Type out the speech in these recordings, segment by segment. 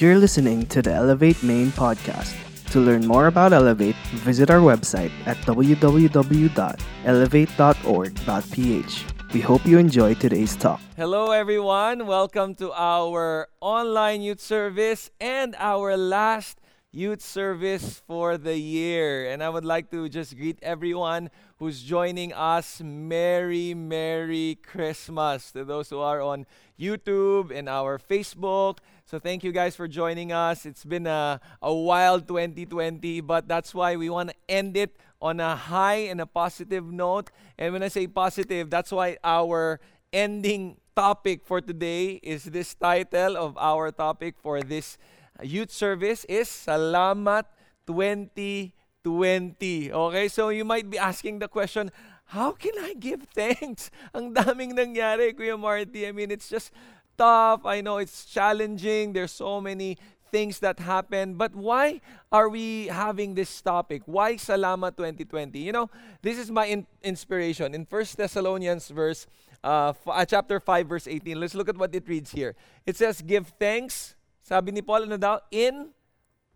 You're listening to the Elevate Main podcast. To learn more about Elevate, visit our website at www.elevate.org.ph. We hope you enjoy today's talk. Hello, everyone. Welcome to our online youth service and our last youth service for the year. And I would like to just greet everyone who's joining us. Merry, Merry Christmas to those who are on YouTube and our Facebook. So thank you guys for joining us. It's been a, a wild 2020, but that's why we want to end it on a high and a positive note. And when I say positive, that's why our ending topic for today is this title of our topic for this youth service is Salamat 2020. Okay, so you might be asking the question, how can I give thanks? Ang daming nangyari, Kuya Marty. I mean, it's just tough. I know it's challenging. There's so many things that happen. But why are we having this topic? Why Salamat 2020? You know, this is my in- inspiration. In First Thessalonians verse, uh, f- uh, chapter 5, verse 18, let's look at what it reads here. It says, Give thanks sabi ni Paul, ano daw? In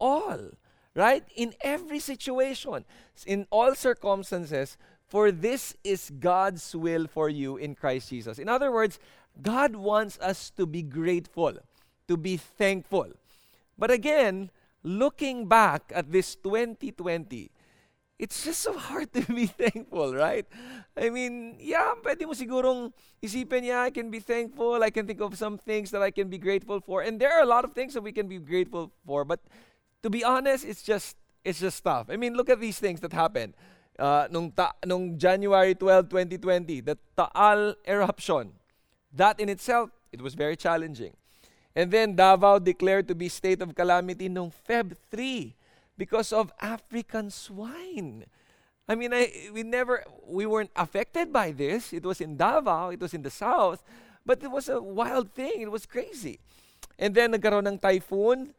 all. Right? In every situation. In all circumstances, for this is God's will for you in Christ Jesus. In other words, God wants us to be grateful, to be thankful. But again, looking back at this 2020, it's just so hard to be thankful, right? I mean, yeah, pwede mo sigurong isipin niya, I can be thankful, I can think of some things that I can be grateful for. And there are a lot of things that we can be grateful for, but to be honest, it's just it's just tough. I mean, look at these things that happened. Uh, nung, ta- nung January 12, 2020, the Taal eruption, that in itself, it was very challenging. And then Davao declared to be state of calamity nung Feb 3 because of African swine. I mean, I, we never, we weren't affected by this. It was in Davao, it was in the south, but it was a wild thing. It was crazy. And then nagkaroon ng typhoon,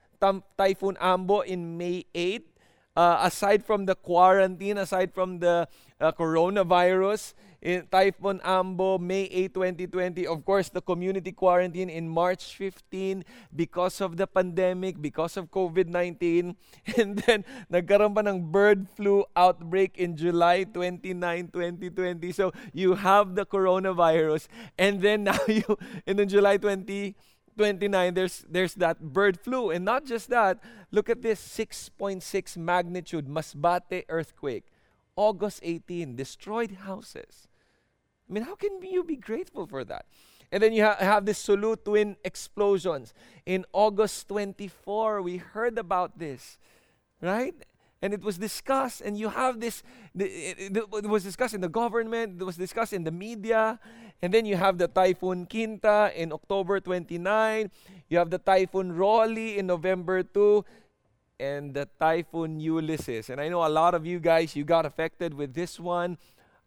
Typhoon Ambo in May 8. Uh, aside from the quarantine, aside from the uh, coronavirus, in Typhoon Ambo, May 8, 2020. Of course, the community quarantine in March 15 because of the pandemic, because of COVID-19. And then, nagkaroon pa ng bird flu outbreak in July 29, 2020. So, you have the coronavirus. And then now you, in July 20, 29 there's there's that bird flu and not just that look at this 6.6 magnitude Masbate earthquake August 18 destroyed houses I mean, how can you be grateful for that? And then you ha- have the Sulu twin explosions. In August 24, we heard about this, right? And it was discussed, and you have this, it, it, it was discussed in the government, it was discussed in the media, and then you have the Typhoon Quinta in October 29, you have the Typhoon Rolly in November 2, and the Typhoon Ulysses. And I know a lot of you guys, you got affected with this one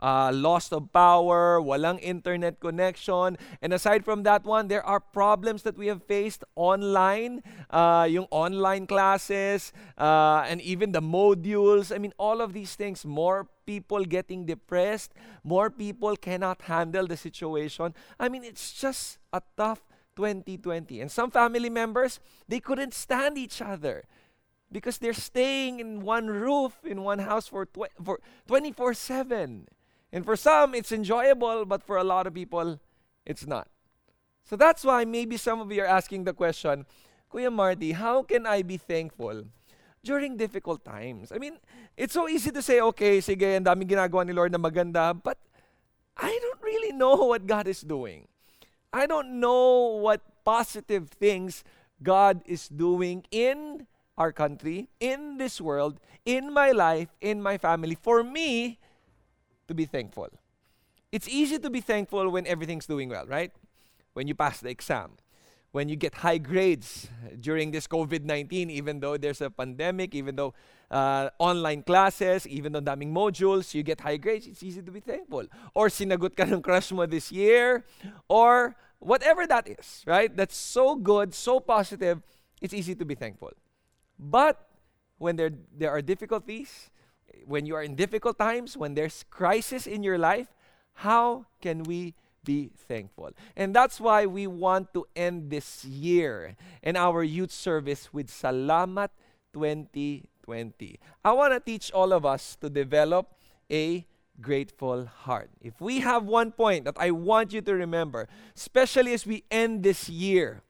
uh, loss of power, walang internet connection. And aside from that one, there are problems that we have faced online, uh, yung online classes, uh, and even the modules. I mean, all of these things, more people getting depressed, more people cannot handle the situation. I mean, it's just a tough 2020. And some family members, they couldn't stand each other because they're staying in one roof in one house for, tw- for 24 7 and for some, it's enjoyable, but for a lot of people, it's not. So that's why maybe some of you are asking the question, Kuya Marty, how can I be thankful during difficult times? I mean, it's so easy to say, okay, sige, ang daming ginagawa ni Lord na maganda, but I don't really know what God is doing. I don't know what positive things God is doing in our country, in this world, in my life, in my family. For me, to be thankful. It's easy to be thankful when everything's doing well, right? When you pass the exam, when you get high grades during this COVID 19, even though there's a pandemic, even though uh, online classes, even though daming modules, you get high grades, it's easy to be thankful. Or sinagot ka ng crush mo this year, or whatever that is, right? That's so good, so positive, it's easy to be thankful. But when there, there are difficulties, when you are in difficult times, when there's crisis in your life, how can we be thankful. And that's why we want to end this year and our youth service with Salamat 2020. I want to teach all of us to develop a grateful heart. If we have one point that I want you to remember, especially as we end this year,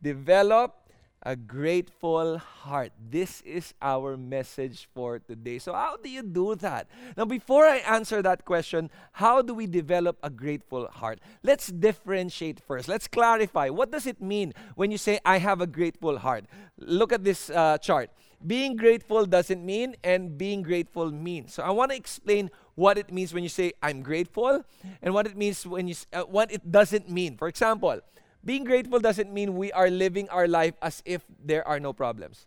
develop a grateful heart. This is our message for today. So, how do you do that? Now, before I answer that question, how do we develop a grateful heart? Let's differentiate first. Let's clarify. What does it mean when you say, I have a grateful heart? Look at this uh, chart. Being grateful doesn't mean, and being grateful means. So, I want to explain what it means when you say, I'm grateful, and what it means when you, uh, what it doesn't mean. For example, being grateful doesn't mean we are living our life as if there are no problems.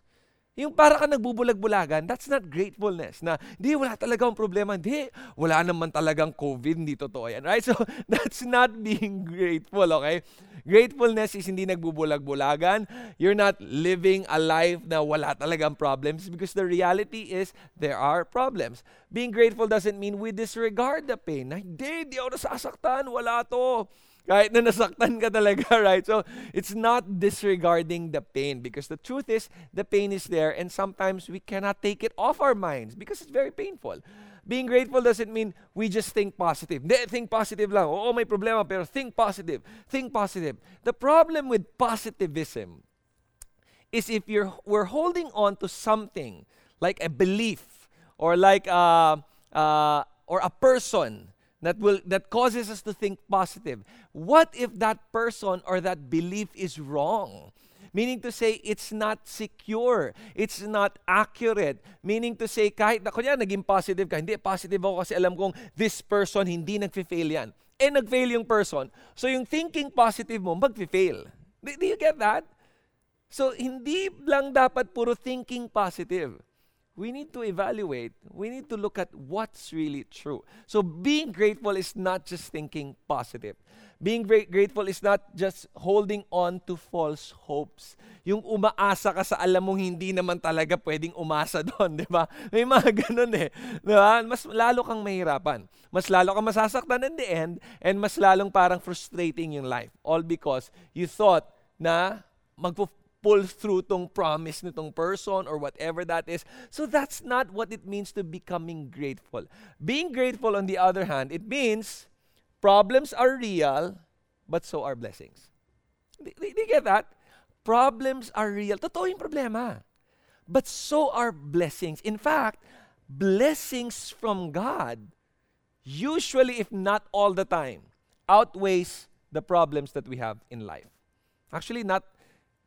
Yung para ka nagbubulag-bulagan, that's not gratefulness. Na, hindi, wala talagang problema. Hindi, wala naman talagang COVID. Hindi totoo yan. Right? So, that's not being grateful, okay? Gratefulness is hindi nagbubulag-bulagan. You're not living a life na wala talagang problems because the reality is there are problems. Being grateful doesn't mean we disregard the pain. Na, hindi, di ako nasasaktan. Wala to. Kahit na nasaktan ka talaga, right? So, it's not disregarding the pain because the truth is, the pain is there and sometimes we cannot take it off our minds because it's very painful. Being grateful doesn't mean we just think positive. Think positive lang. Oo, may problema, pero think positive. Think positive. The problem with positivism is if you're we're holding on to something like a belief or like a, uh, or a person that will that causes us to think positive. What if that person or that belief is wrong? Meaning to say, it's not secure. It's not accurate. Meaning to say, kahit na naging positive ka, hindi, positive ako kasi alam kong this person hindi nag-fail yan. Eh, nag-fail yung person. So, yung thinking positive mo, mag-fail. Do, do you get that? So, hindi lang dapat puro thinking positive we need to evaluate. We need to look at what's really true. So being grateful is not just thinking positive. Being grateful is not just holding on to false hopes. Yung umaasa ka sa alam mong hindi naman talaga pwedeng umasa doon, di ba? May mga ganun eh. Di ba? Mas lalo kang mahirapan. Mas lalo kang masasaktan in the end and mas lalong parang frustrating yung life. All because you thought na magpo pull through tong promise nitong person or whatever that is. So that's not what it means to becoming grateful. Being grateful, on the other hand, it means problems are real, but so are blessings. Do you get that? Problems are real. Totoo yung problema. But so are blessings. In fact, blessings from God, usually, if not all the time, outweighs the problems that we have in life. Actually, not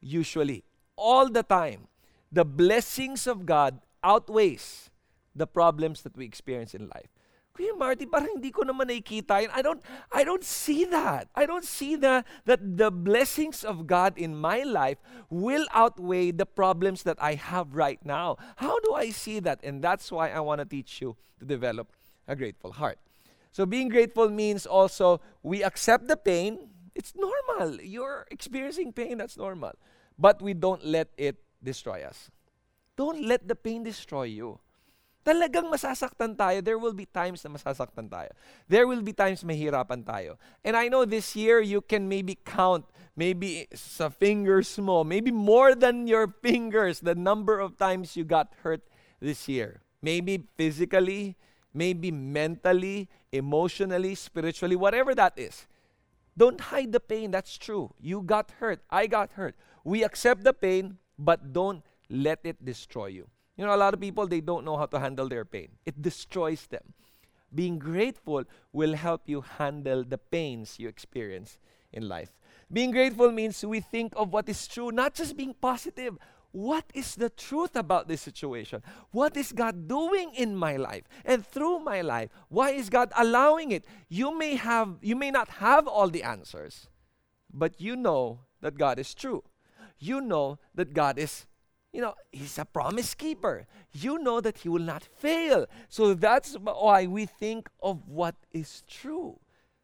usually, all the time, the blessings of God outweighs the problems that we experience in life. Kuya Marty, parang hindi ko naman nakikita yun. I don't, I don't see that. I don't see the, that the blessings of God in my life will outweigh the problems that I have right now. How do I see that? And that's why I want to teach you to develop a grateful heart. So being grateful means also we accept the pain. It's normal. You're experiencing pain. That's normal but we don't let it destroy us. Don't let the pain destroy you. Talagang masasaktan tayo. There will be times na masasaktan tayo. There will be times mahirapan tayo. And I know this year you can maybe count, maybe sa fingers mo, maybe more than your fingers, the number of times you got hurt this year. Maybe physically, maybe mentally, emotionally, spiritually, whatever that is. Don't hide the pain. That's true. You got hurt. I got hurt. We accept the pain, but don't let it destroy you. You know, a lot of people, they don't know how to handle their pain. It destroys them. Being grateful will help you handle the pains you experience in life. Being grateful means we think of what is true, not just being positive. What is the truth about this situation? What is God doing in my life and through my life? Why is God allowing it? You may have you may not have all the answers, but you know that God is true you know that God is, you know, He's a promise keeper. You know that He will not fail. So that's why we think of what is true.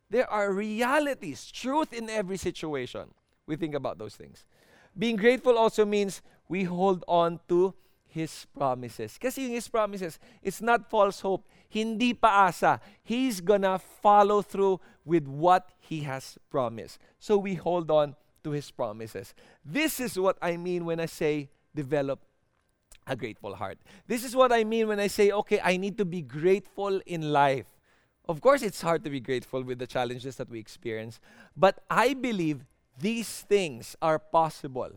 There are realities, truth in every situation. We think about those things. Being grateful also means we hold on to His promises. Kasi yung His promises, it's not false hope. Hindi paasa. He's gonna follow through with what He has promised. So we hold on to His promises. This is what I mean when I say develop a grateful heart. This is what I mean when I say, okay, I need to be grateful in life. Of course, it's hard to be grateful with the challenges that we experience, but I believe these things are possible.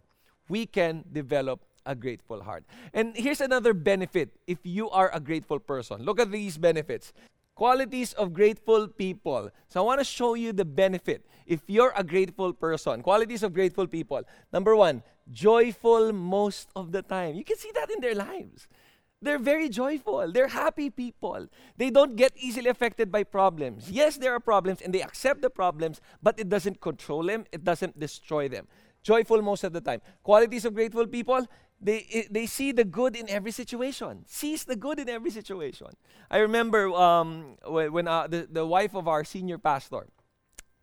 We can develop a grateful heart. And here's another benefit if you are a grateful person. Look at these benefits. Qualities of grateful people. So I want to show you the benefit if you're a grateful person. Qualities of grateful people. Number one, joyful most of the time. You can see that in their lives. They're very joyful. They're happy people. They don't get easily affected by problems. Yes, there are problems and they accept the problems, but it doesn't control them, it doesn't destroy them. Joyful most of the time. Qualities of grateful people, they, they see the good in every situation. Sees the good in every situation. I remember um, when uh, the, the wife of our senior pastor,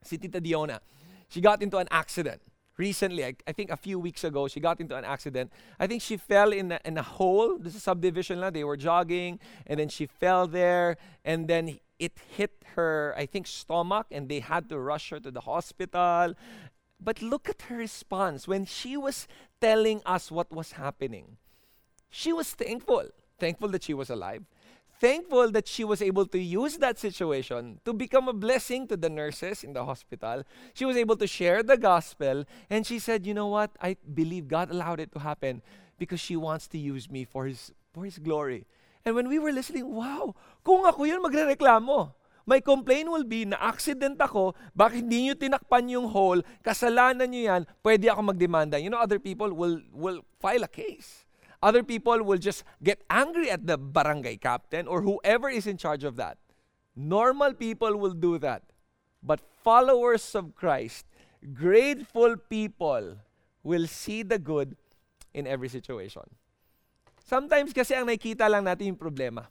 si Tita Diona, she got into an accident recently, I, I, think a few weeks ago, she got into an accident. I think she fell in a, in a hole. This is subdivision. They were jogging, and then she fell there, and then it hit her, I think, stomach, and they had to rush her to the hospital. But look at her response when she was telling us what was happening. She was thankful, thankful that she was alive thankful that she was able to use that situation to become a blessing to the nurses in the hospital. She was able to share the gospel, and she said, "You know what? I believe God allowed it to happen because she wants to use me for His for His glory." And when we were listening, wow, kung ako yun, magre-reklamo. My complaint will be na accident ako, bakit hindi nyo tinakpan yung hole, kasalanan nyo yan, pwede ako magdemanda. You know, other people will, will file a case. Other people will just get angry at the barangay captain or whoever is in charge of that. Normal people will do that. But followers of Christ, grateful people, will see the good in every situation. Sometimes kasi ang nakikita lang natin yung problema.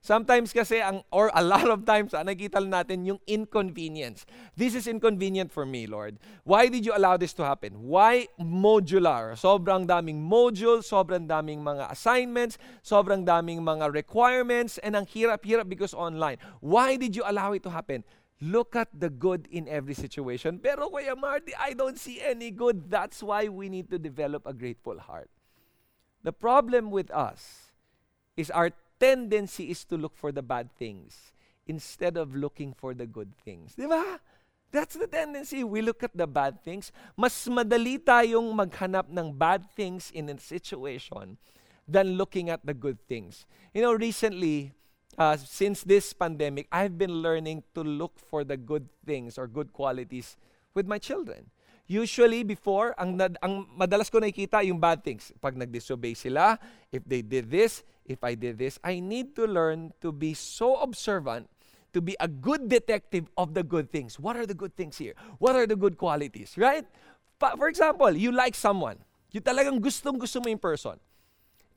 Sometimes kasi, ang, or a lot of times, ah, nakikita natin yung inconvenience. This is inconvenient for me, Lord. Why did you allow this to happen? Why modular? Sobrang daming modules, sobrang daming mga assignments, sobrang daming mga requirements, and ang hirap-hirap because online. Why did you allow it to happen? Look at the good in every situation. Pero Kuya Marty, I don't see any good. That's why we need to develop a grateful heart. The problem with us is our tendency is to look for the bad things instead of looking for the good things. Di ba? That's the tendency. We look at the bad things. Mas madali tayong maghanap ng bad things in a situation than looking at the good things. You know, recently, uh, since this pandemic, I've been learning to look for the good things or good qualities with my children. Usually before, ang, ang madalas ko nakikita yung bad things. Pag nag-disobey sila, if they did this, if I did this, I need to learn to be so observant, to be a good detective of the good things. What are the good things here? What are the good qualities, right? For example, you like someone. You talagang gustong-gusto mo yung person.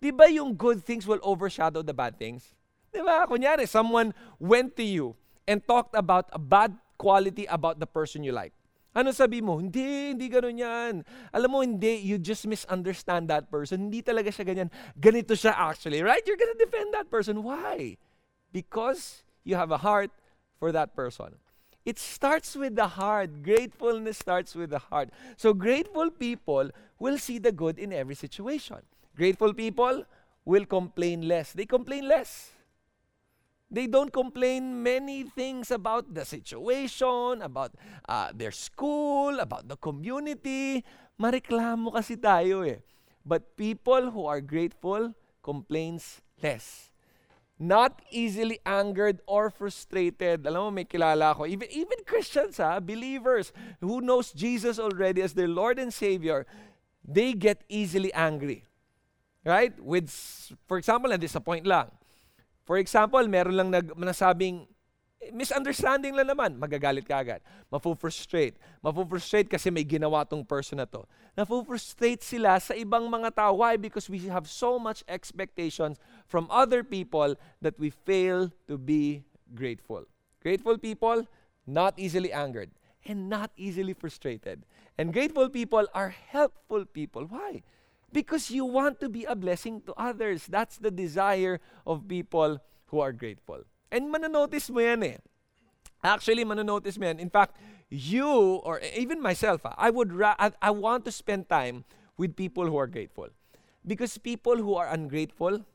Di ba yung good things will overshadow the bad things? Di ba? Kunyari, someone went to you and talked about a bad quality about the person you like. Ano sabi mo? Hindi, hindi ganun yan. Alam mo, hindi. You just misunderstand that person. Hindi talaga siya ganyan. Ganito siya actually, right? You're gonna defend that person. Why? Because you have a heart for that person. It starts with the heart. Gratefulness starts with the heart. So grateful people will see the good in every situation. Grateful people will complain less. They complain less. They don't complain many things about the situation, about uh, their school, about the community. Mareklamo kasi tayo eh. But people who are grateful complains less. Not easily angered or frustrated. Alam mo, may kilala ako. Even, even Christians, ha, believers who knows Jesus already as their Lord and Savior, they get easily angry. Right? With, for example, na-disappoint lang For example, meron lang nag, nasabing eh, misunderstanding lang naman, magagalit ka agad. Mafu-frustrate. Mafu-frustrate kasi may ginawa tong person na to. Nafu-frustrate sila sa ibang mga tao. Why? Because we have so much expectations from other people that we fail to be grateful. Grateful people, not easily angered and not easily frustrated. And grateful people are helpful people. Why? Because you want to be a blessing to others. That's the desire of people who are grateful. And mananotice mo yan eh. Actually, mananotice mo yan. In fact, you or even myself, ah, I would ra- I, I want to spend time with people who are grateful. Because people who are ungrateful,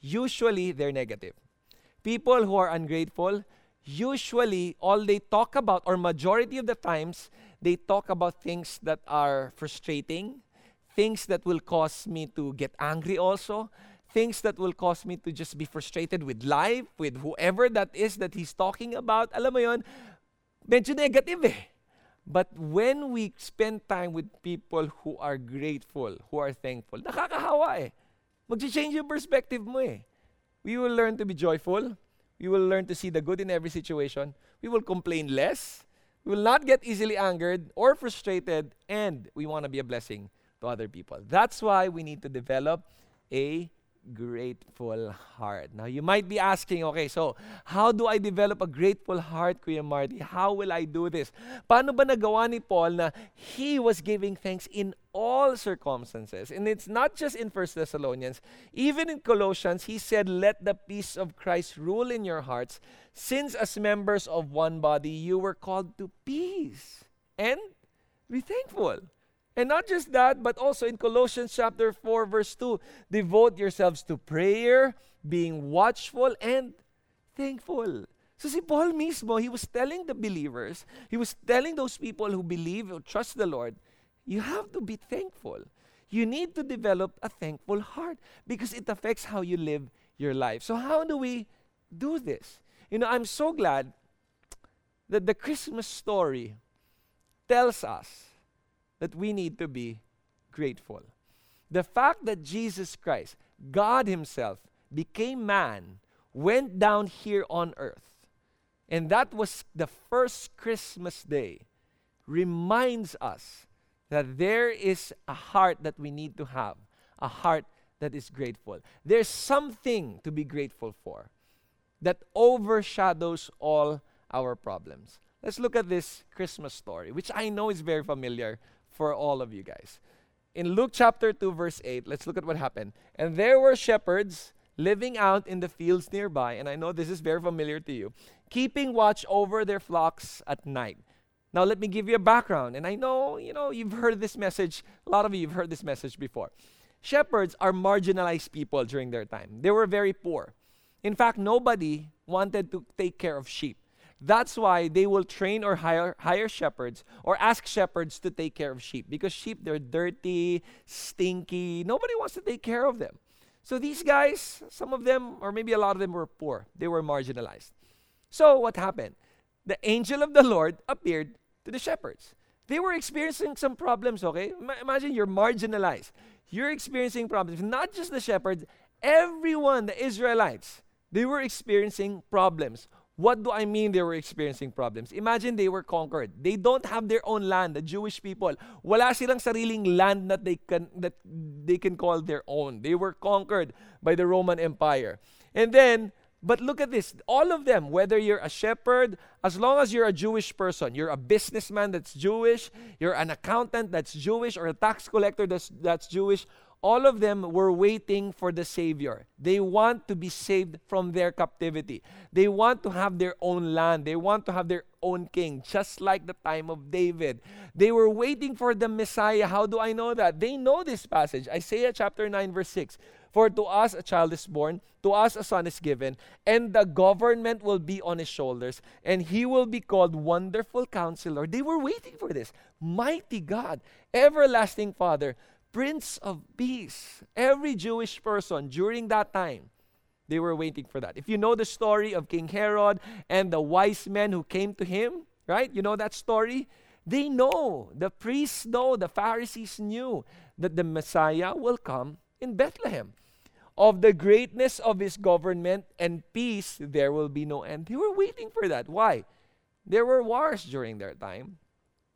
usually they're negative. People who are ungrateful, usually all they talk about, or majority of the times, they talk about things that are frustrating, things that will cause me to get angry also, things that will cause me to just be frustrated with life, with whoever that is that he's talking about. Alam mo yon, medyo negative eh. But when we spend time with people who are grateful, who are thankful, nakakahawa eh. Mag-change yung perspective mo eh. We will learn to be joyful. We will learn to see the good in every situation. We will complain less. We will not get easily angered or frustrated. And we want to be a blessing to other people. That's why we need to develop a grateful heart. Now, you might be asking, okay, so how do I develop a grateful heart, Kuya Marty? How will I do this? Paano ba nagawa ni Paul na he was giving thanks in all circumstances? And it's not just in First Thessalonians. Even in Colossians, he said, let the peace of Christ rule in your hearts, since as members of one body, you were called to peace. And be thankful. And not just that, but also in Colossians chapter 4 verse 2, devote yourselves to prayer, being watchful and thankful. So si Paul mismo, he was telling the believers, he was telling those people who believe or trust the Lord, you have to be thankful. You need to develop a thankful heart because it affects how you live your life. So how do we do this? You know, I'm so glad that the Christmas story tells us that we need to be grateful. The fact that Jesus Christ, God Himself, became man, went down here on earth, and that was the first Christmas day, reminds us that there is a heart that we need to have, a heart that is grateful. There's something to be grateful for that overshadows all our problems. Let's look at this Christmas story, which I know is very familiar for all of you guys. In Luke chapter 2, verse 8, let's look at what happened. And there were shepherds living out in the fields nearby, and I know this is very familiar to you, keeping watch over their flocks at night. Now, let me give you a background. And I know, you know, you've heard this message, a lot of you have heard this message before. Shepherds are marginalized people during their time, they were very poor. In fact, nobody wanted to take care of sheep. That's why they will train or hire, hire shepherds or ask shepherds to take care of sheep because sheep, they're dirty, stinky. Nobody wants to take care of them. So these guys, some of them, or maybe a lot of them, were poor. They were marginalized. So what happened? The angel of the Lord appeared to the shepherds. They were experiencing some problems, okay? Imagine you're marginalized. You're experiencing problems. Not just the shepherds, everyone, the Israelites, they were experiencing problems. What do I mean they were experiencing problems? Imagine they were conquered. They don't have their own land, the Jewish people. Wala silang sariling land that they can that they can call their own. They were conquered by the Roman Empire. And then but look at this. All of them, whether you're a shepherd, as long as you're a Jewish person, you're a businessman that's Jewish, you're an accountant that's Jewish, or a tax collector that's, that's Jewish, all of them were waiting for the Savior. They want to be saved from their captivity. They want to have their own land. They want to have their own king, just like the time of David. They were waiting for the Messiah. How do I know that? They know this passage. Isaiah chapter 9, verse 6. For to us a child is born, to us a son is given, and the government will be on his shoulders, and he will be called Wonderful Counselor. They were waiting for this. Mighty God, Everlasting Father, Prince of Peace. Every Jewish person during that time, they were waiting for that. If you know the story of King Herod and the wise men who came to him, right? You know that story? They know, the priests know, the Pharisees knew that the Messiah will come in Bethlehem. Of the greatness of his government and peace, there will be no end. They were waiting for that. Why? There were wars during their time.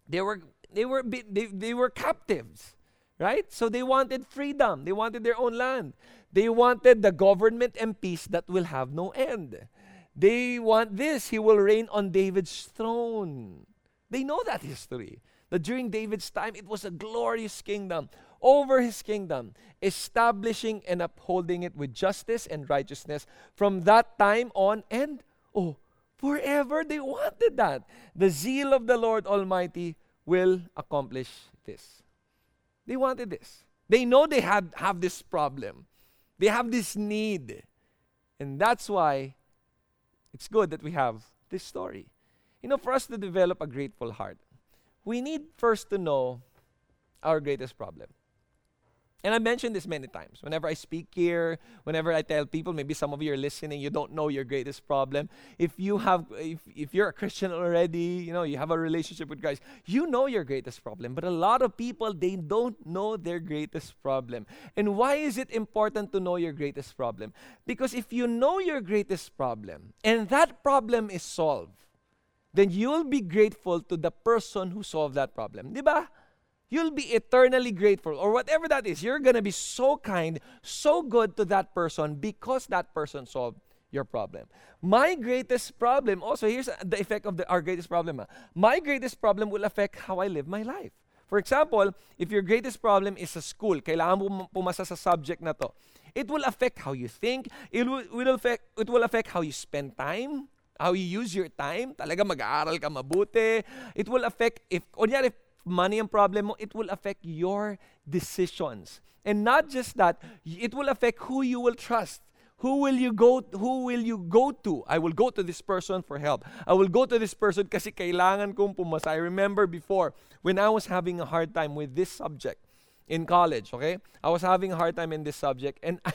They were they were they, they were captives. Right? So they wanted freedom. They wanted their own land. They wanted the government and peace that will have no end. They want this. He will reign on David's throne. They know that history. That during David's time, it was a glorious kingdom. over his kingdom, establishing and upholding it with justice and righteousness from that time on and oh, forever. They wanted that. The zeal of the Lord Almighty will accomplish this. They wanted this. They know they had have this problem. They have this need. And that's why it's good that we have this story. You know, for us to develop a grateful heart, we need first to know our greatest problem. And I mentioned this many times. Whenever I speak here, whenever I tell people, maybe some of you are listening, you don't know your greatest problem. If you have, if, if you're a Christian already, you know, you have a relationship with Christ, you know your greatest problem. But a lot of people, they don't know their greatest problem. And why is it important to know your greatest problem? Because if you know your greatest problem and that problem is solved, then you'll be grateful to the person who solved that problem. Diba? You'll be eternally grateful or whatever that is. You're going to be so kind, so good to that person because that person solved your problem. My greatest problem, also, here's the effect of the, our greatest problem. Ah. My greatest problem will affect how I live my life. For example, if your greatest problem is a school, kailangan pumasa sa subject na to, it will affect how you think, it will, will affect, it will affect how you spend time, how you use your time, talaga mag-aaral ka mabuti. It will affect, if, kunyari, money ang problem mo, it will affect your decisions. And not just that, it will affect who you will trust. Who will you go who will you go to? I will go to this person for help. I will go to this person kasi kailangan kong pumasa. I remember before when I was having a hard time with this subject in college, okay? I was having a hard time in this subject and I,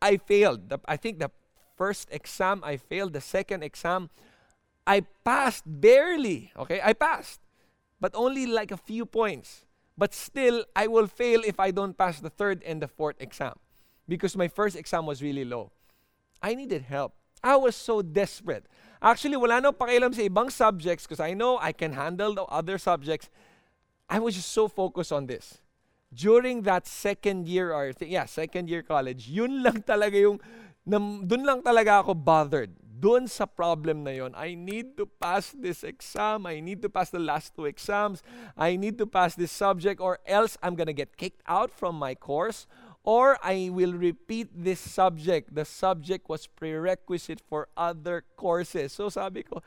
I failed. The, I think the first exam I failed, the second exam I passed barely, okay? I passed but only like a few points. But still, I will fail if I don't pass the third and the fourth exam because my first exam was really low. I needed help. I was so desperate. Actually, wala nang pakialam sa ibang subjects because I know I can handle the other subjects. I was just so focused on this. During that second year or yeah, second year college, yun lang talaga yung dun lang talaga ako bothered doon sa problem na yon, I need to pass this exam. I need to pass the last two exams. I need to pass this subject or else I'm gonna get kicked out from my course or I will repeat this subject. The subject was prerequisite for other courses. So sabi ko,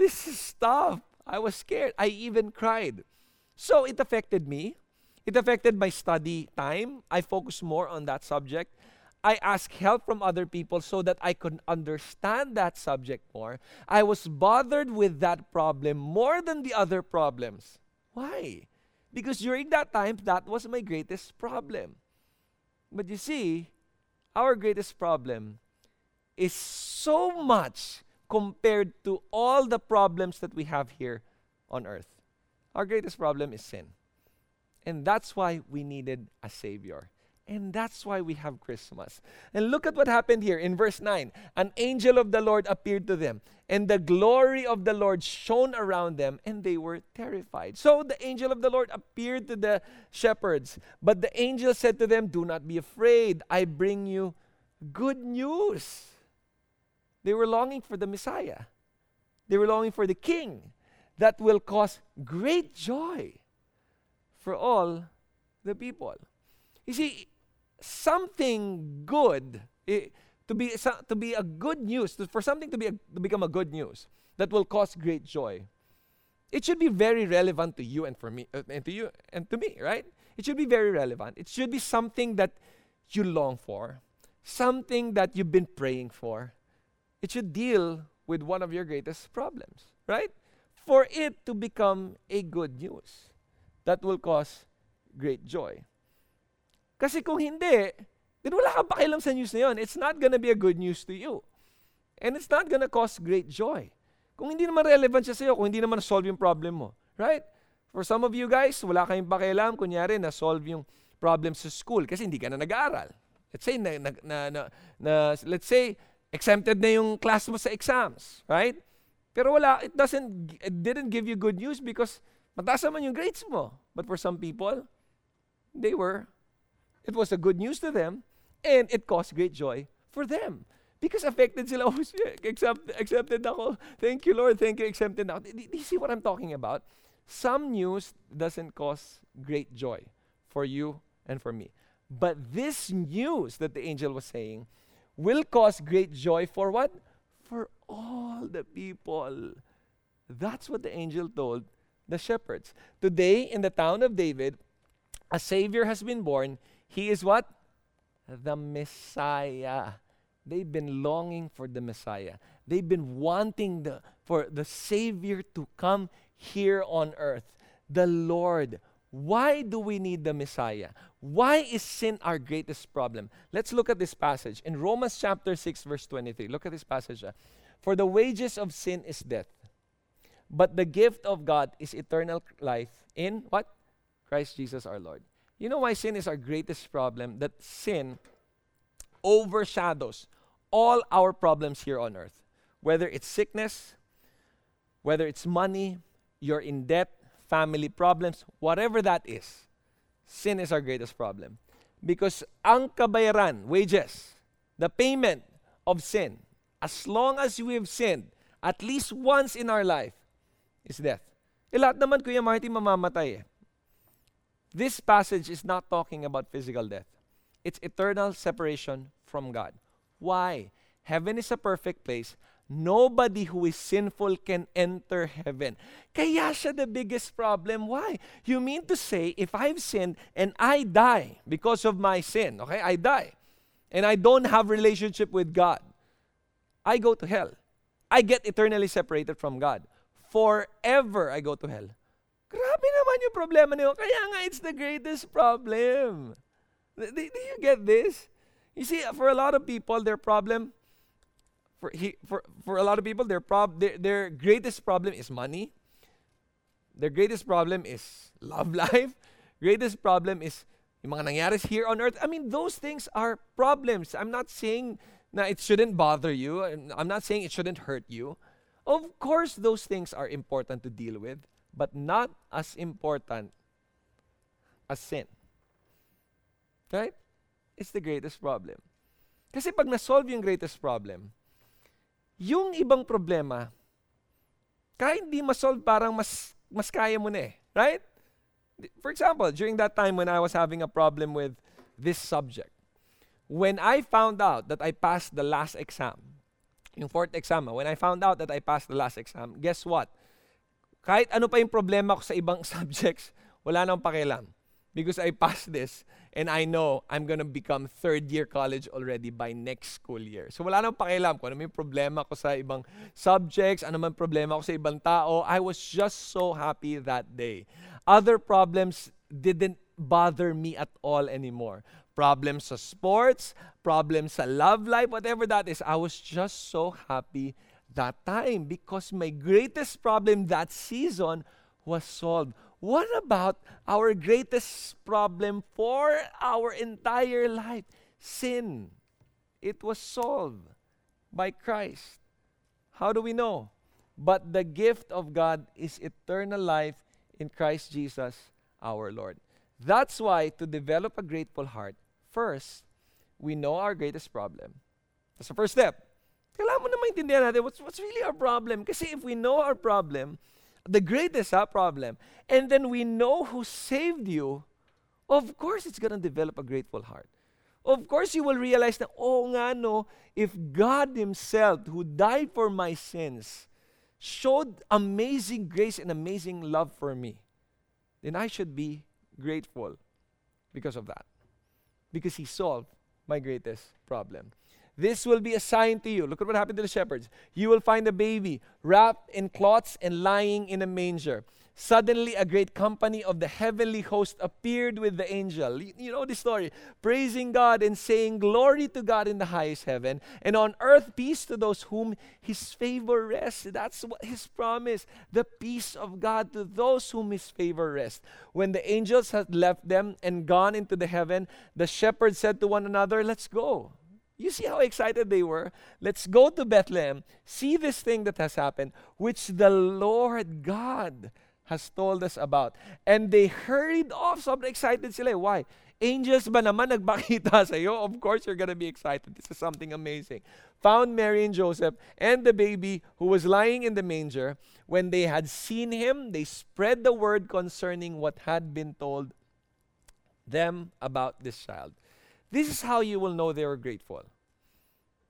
this is tough. I was scared. I even cried. So it affected me. It affected my study time. I focused more on that subject. I asked help from other people so that I could understand that subject more. I was bothered with that problem more than the other problems. Why? Because during that time, that was my greatest problem. But you see, our greatest problem is so much compared to all the problems that we have here on earth. Our greatest problem is sin. And that's why we needed a Savior. And that's why we have Christmas. And look at what happened here in verse 9. An angel of the Lord appeared to them, and the glory of the Lord shone around them, and they were terrified. So the angel of the Lord appeared to the shepherds. But the angel said to them, Do not be afraid. I bring you good news. They were longing for the Messiah, they were longing for the King that will cause great joy for all the people. You see, something good, eh, to be to be a good news, to, for something to be a, to become a good news that will cause great joy. It should be very relevant to you and for me uh, and to you and to me, right? It should be very relevant. It should be something that you long for, something that you've been praying for. It should deal with one of your greatest problems, right? For it to become a good news that will cause great joy. Kasi kung hindi, then wala kang pakialam sa news na yun. It's not gonna be a good news to you. And it's not gonna cause great joy. Kung hindi naman relevant siya sa'yo, kung hindi naman solve yung problem mo. Right? For some of you guys, wala kayong pakialam, kunyari, na-solve yung problem sa school kasi hindi ka na nag-aaral. Let's say, na, na, na, na, na, let's say, exempted na yung class mo sa exams. Right? Pero wala, it doesn't, it didn't give you good news because mataas naman yung grades mo. But for some people, they were It was a good news to them, and it caused great joy for them. Because affected sila, oh, accept, accepted ako. Thank you, Lord. Thank you, accepted ako. Do, do you see what I'm talking about? Some news doesn't cause great joy for you and for me. But this news that the angel was saying will cause great joy for what? For all the people. That's what the angel told the shepherds. Today, in the town of David, a Savior has been born. He is what? The Messiah. They've been longing for the Messiah. They've been wanting the, for the Savior to come here on earth. The Lord. Why do we need the Messiah? Why is sin our greatest problem? Let's look at this passage in Romans chapter 6, verse 23. Look at this passage. Uh, for the wages of sin is death, but the gift of God is eternal life in what? Christ Jesus our Lord. You know why sin is our greatest problem? That sin overshadows all our problems here on earth. Whether it's sickness, whether it's money, you're in debt, family problems, whatever that is, sin is our greatest problem. Because ang kabayaran, wages, the payment of sin, as long as we have sinned, at least once in our life, is death. Eh, lahat naman, Kuya Marty, mamamatay eh. This passage is not talking about physical death. It's eternal separation from God. Why? Heaven is a perfect place. Nobody who is sinful can enter heaven. Kaya siya the biggest problem. Why? You mean to say, if I've sinned and I die because of my sin, okay, I die, and I don't have relationship with God, I go to hell. I get eternally separated from God. Forever I go to hell. Grabe naman yung problema niyo. Kaya nga, it's the greatest problem. Do, do you get this? You see, for a lot of people, their problem for, he, for, for a lot of people, their, prob, their, their greatest problem is money. Their greatest problem is love life. greatest problem is yung mga nangyaris here on earth. I mean, those things are problems. I'm not saying na it shouldn't bother you. I'm not saying it shouldn't hurt you. Of course, those things are important to deal with, but not as important as sin. Right? It's the greatest problem. Kasi pag na-solve yung greatest problem, yung ibang problema, kahit hindi ma-solve, parang mas, mas kaya mo na eh. Right? For example, during that time when I was having a problem with this subject, when I found out that I passed the last exam, yung fourth exam, when I found out that I passed the last exam, guess what? Kahit ano pa yung problema ko sa ibang subjects, wala nang pakialam. Because I passed this, and I know I'm gonna become third year college already by next school year. So wala nang pakialam kung ano may problema ko sa ibang subjects, ano man problema ko sa ibang tao. I was just so happy that day. Other problems didn't bother me at all anymore. Problems sa sports, problems sa love life, whatever that is, I was just so happy that time because my greatest problem that season was solved. What about our greatest problem for our entire life? Sin. It was solved by Christ. How do we know? But the gift of God is eternal life in Christ Jesus our Lord. That's why to develop a grateful heart, first, we know our greatest problem. That's the first step. Kailangan mo na maintindihan natin what's, what's really our problem. Kasi if we know our problem, the greatest uh, problem, and then we know who saved you, of course it's going to develop a grateful heart. Of course you will realize that, oh nga no, if God Himself, who died for my sins, showed amazing grace and amazing love for me, then I should be grateful because of that. Because He solved my greatest problem. This will be a sign to you. Look at what happened to the shepherds. You will find a baby wrapped in cloths and lying in a manger. Suddenly, a great company of the heavenly host appeared with the angel. You know the story. Praising God and saying, Glory to God in the highest heaven, and on earth peace to those whom his favor rests. That's what his promise the peace of God to those whom his favor rests. When the angels had left them and gone into the heaven, the shepherds said to one another, Let's go you see how excited they were? Let's go to Bethlehem, see this thing that has happened, which the Lord God has told us about. And they hurried off. Sobrang excited sila. Eh. Why? Angels ba naman nagpakita sa iyo? Of course you're gonna be excited. This is something amazing. Found Mary and Joseph and the baby who was lying in the manger. When they had seen him, they spread the word concerning what had been told them about this child. This is how you will know they were grateful.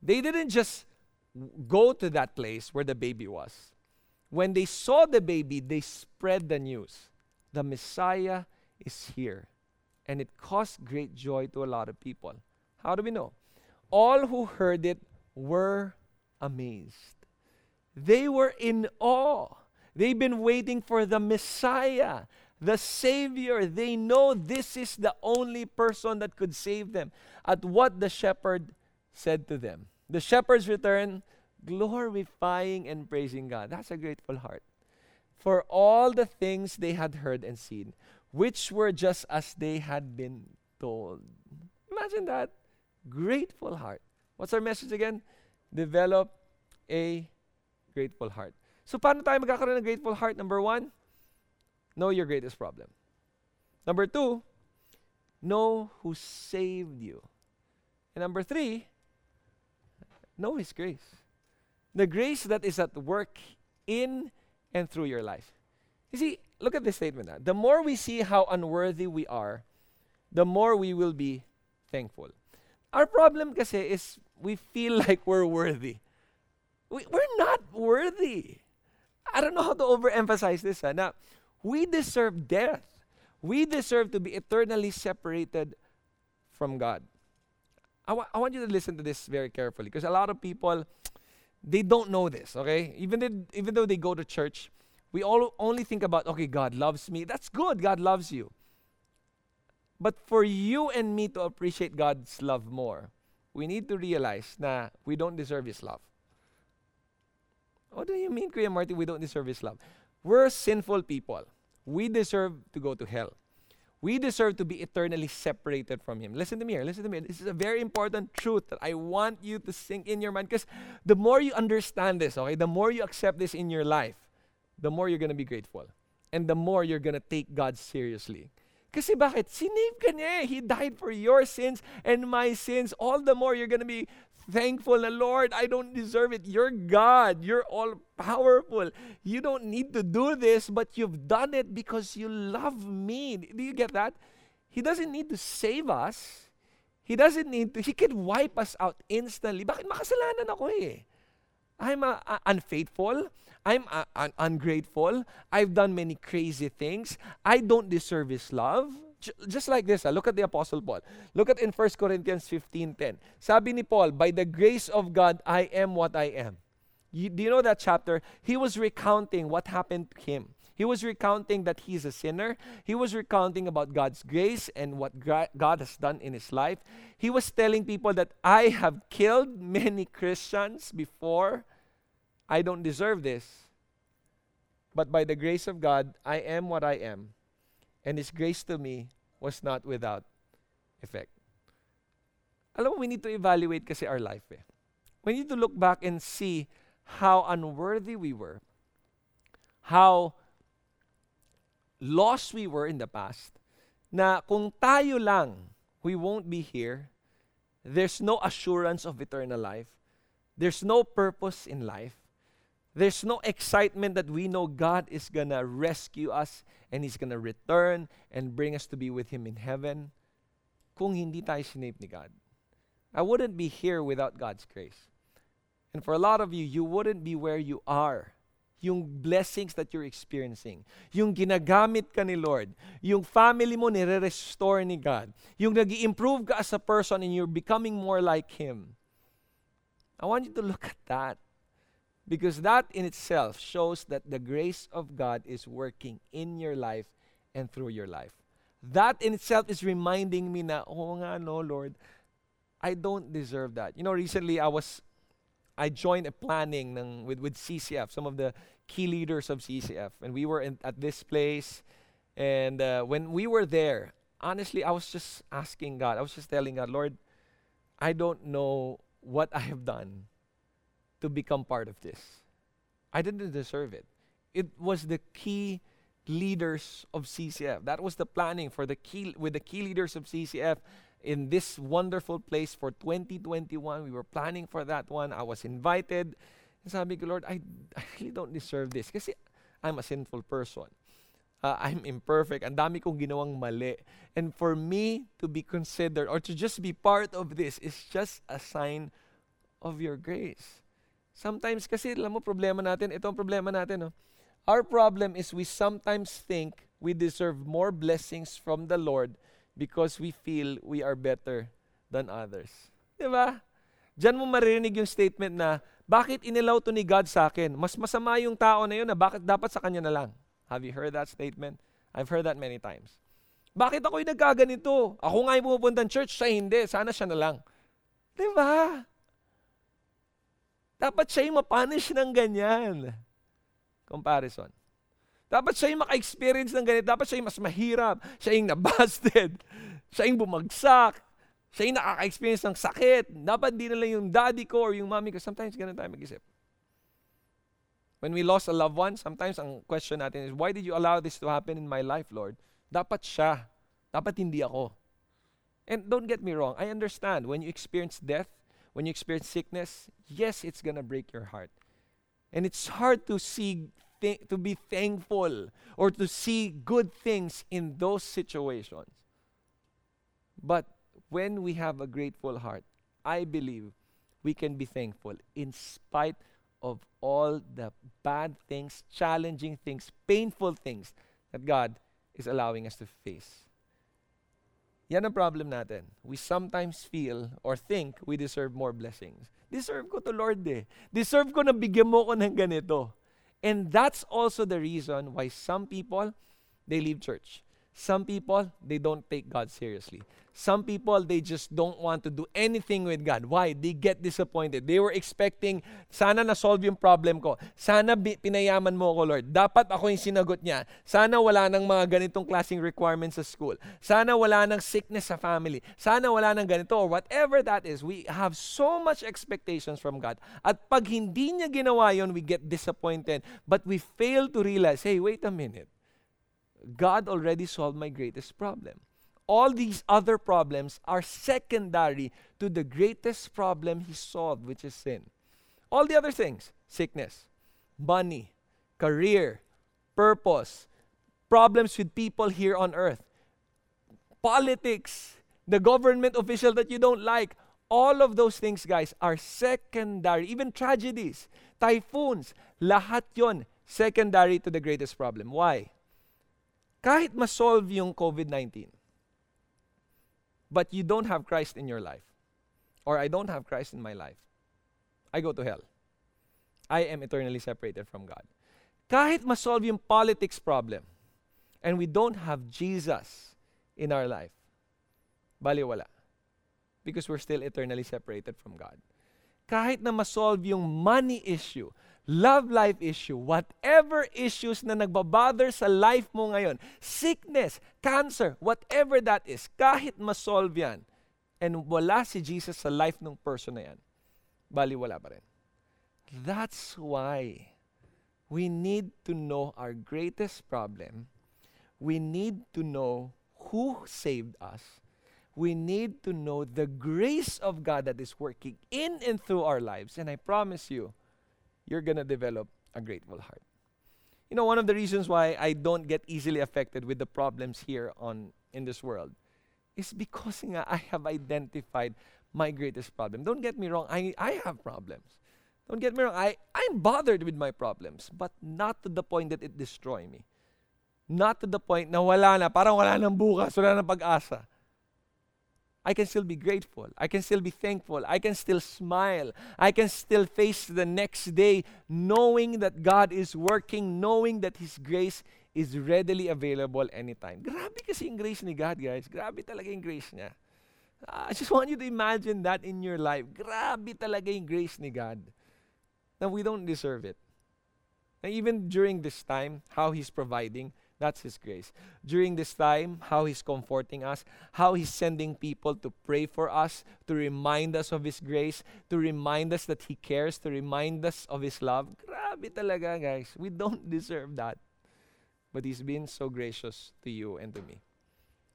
They didn't just go to that place where the baby was. When they saw the baby, they spread the news. The Messiah is here. And it caused great joy to a lot of people. How do we know? All who heard it were amazed. They were in awe. They've been waiting for the Messiah, the Savior. They know this is the only person that could save them. At what the shepherd said to them. The shepherds returned, glorifying and praising God. That's a grateful heart. For all the things they had heard and seen, which were just as they had been told. Imagine that. Grateful heart. What's our message again? Develop a grateful heart. So, paano tayo magkakaroon ng grateful heart? Number one, know your greatest problem. Number two, know who saved you. And number three, know His grace. The grace that is at work in and through your life. You see, look at this statement. Now. The more we see how unworthy we are, the more we will be thankful. Our problem kasi is we feel like we're worthy. We, we're not worthy. I don't know how to overemphasize this. Huh? Now, we deserve death. We deserve to be eternally separated from God. I, wa- I want you to listen to this very carefully because a lot of people, they don't know this, okay? Even, they, even though they go to church, we all only think about, okay, God loves me. That's good, God loves you. But for you and me to appreciate God's love more, we need to realize that we don't deserve His love. What do you mean, Kuya Marty, we don't deserve His love? We're sinful people. We deserve to go to hell. We deserve to be eternally separated from Him. Listen to me here. Listen to me. This is a very important truth that I want you to sink in your mind because the more you understand this, okay, the more you accept this in your life, the more you're going to be grateful. And the more you're going to take God seriously. Kasi bakit? Sinave ka niya eh. He died for your sins and my sins. All the more you're gonna be thankful Lord, I don't deserve it. You're God. You're all powerful. You don't need to do this, but you've done it because you love me. Do you get that? He doesn't need to save us. He doesn't need to. He can wipe us out instantly. Bakit makasalanan ako eh? I'm uh, uh, unfaithful. I'm uh, un- ungrateful. I've done many crazy things. I don't deserve His love. Just like this, uh, look at the Apostle Paul. Look at in 1 Corinthians 15.10. Sabi ni Paul, by the grace of God, I am what I am. You, do you know that chapter? He was recounting what happened to him. He was recounting that he's a sinner. He was recounting about God's grace and what God has done in his life. He was telling people that I have killed many Christians before. I don't deserve this. But by the grace of God, I am what I am. And His grace to me was not without effect. Alam mo, we need to evaluate kasi our life eh. We need to look back and see how unworthy we were. How lost we were in the past, na kung tayo lang, we won't be here, there's no assurance of eternal life, there's no purpose in life, there's no excitement that we know God is gonna rescue us and He's gonna return and bring us to be with Him in heaven kung hindi tayo sinape ni God. I wouldn't be here without God's grace. And for a lot of you, you wouldn't be where you are yung blessings that you're experiencing, yung ginagamit ka ni Lord, yung family mo nire-restore ni God, yung nag improve ka as a person and you're becoming more like Him. I want you to look at that. Because that in itself shows that the grace of God is working in your life and through your life. That in itself is reminding me na, oh nga no, Lord, I don't deserve that. You know, recently I was I joined a planning ng, with, with CCF, some of the key leaders of CCF. And we were in, at this place. And uh, when we were there, honestly, I was just asking God, I was just telling God, Lord, I don't know what I have done to become part of this. I didn't deserve it. It was the key leaders of CCF. That was the planning for the key with the key leaders of CCF in this wonderful place for 2021. We were planning for that one. I was invited. And sabi ko, Lord, I, I really don't deserve this kasi I'm a sinful person. Uh, I'm imperfect. Ang dami kong ginawang mali. And for me to be considered or to just be part of this is just a sign of your grace. Sometimes kasi, alam mo, problema natin, ito ang problema natin. No? Our problem is we sometimes think we deserve more blessings from the Lord because we feel we are better than others. Di ba? Diyan mo maririnig yung statement na, bakit inilaw to ni God sa akin? Mas masama yung tao na yun na bakit dapat sa kanya na lang? Have you heard that statement? I've heard that many times. Bakit ako'y nagkaganito? Ako nga yung pumupunta ng church, siya hindi. Sana siya na lang. Di ba? Dapat siya yung mapunish ng ganyan. Comparison. Dapat siya yung maka-experience ng ganito. Dapat siya yung mas mahirap. Siya yung nabasted. Siya yung bumagsak. Siya yung nakaka-experience ng sakit. Dapat di na lang yung daddy ko or yung mommy ko. Sometimes ganun tayo mag-isip. When we lost a loved one, sometimes ang question natin is, why did you allow this to happen in my life, Lord? Dapat siya. Dapat hindi ako. And don't get me wrong, I understand when you experience death, when you experience sickness, yes, it's gonna break your heart. And it's hard to see th- to be thankful or to see good things in those situations. But when we have a grateful heart, I believe we can be thankful in spite of all the bad things, challenging things, painful things that God is allowing us to face. Yan ang problem natin. We sometimes feel or think we deserve more blessings. Deserve ko to Lord eh. Deserve ko na bigyan mo ko ng ganito. And that's also the reason why some people, they leave church. Some people, they don't take God seriously. Some people, they just don't want to do anything with God. Why? They get disappointed. They were expecting, sana na-solve yung problem ko. Sana pinayaman mo ako, Lord. Dapat ako yung sinagot niya. Sana wala nang mga ganitong klaseng requirements sa school. Sana wala nang sickness sa family. Sana wala nang ganito or whatever that is. We have so much expectations from God. At pag hindi niya ginawa yon, we get disappointed. But we fail to realize, hey, wait a minute. God already solved my greatest problem. All these other problems are secondary to the greatest problem He solved, which is sin. All the other things sickness, money, career, purpose, problems with people here on earth, politics, the government official that you don't like all of those things, guys, are secondary. Even tragedies, typhoons, lahat yon secondary to the greatest problem. Why? kahit ma-solve yung COVID-19, but you don't have Christ in your life, or I don't have Christ in my life, I go to hell. I am eternally separated from God. Kahit ma-solve yung politics problem, and we don't have Jesus in our life, baliwala. Because we're still eternally separated from God. Kahit na ma-solve yung money issue, love life issue, whatever issues na nagbabother sa life mo ngayon, sickness, cancer, whatever that is, kahit ma-solve yan, and wala si Jesus sa life ng person na yan, bali wala pa rin. That's why we need to know our greatest problem. We need to know who saved us. We need to know the grace of God that is working in and through our lives. And I promise you, you're going to develop a grateful heart. You know, one of the reasons why I don't get easily affected with the problems here on in this world is because nga, I have identified my greatest problem. Don't get me wrong, I, I have problems. Don't get me wrong, I, I'm bothered with my problems, but not to the point that it destroy me. Not to the point na wala na, parang wala nang bukas, wala nang pag-asa. I can still be grateful. I can still be thankful. I can still smile. I can still face the next day knowing that God is working, knowing that His grace is readily available anytime. Grabe kasi yung grace ni God, guys. Grabe talaga yung grace niya. Ah, I just want you to imagine that in your life. Grabe talaga yung grace ni God. Now, we don't deserve it. And even during this time, how He's providing, that's His grace. During this time, how He's comforting us, how He's sending people to pray for us, to remind us of His grace, to remind us that He cares, to remind us of His love. Grabe talaga, guys. We don't deserve that. But He's been so gracious to you and to me.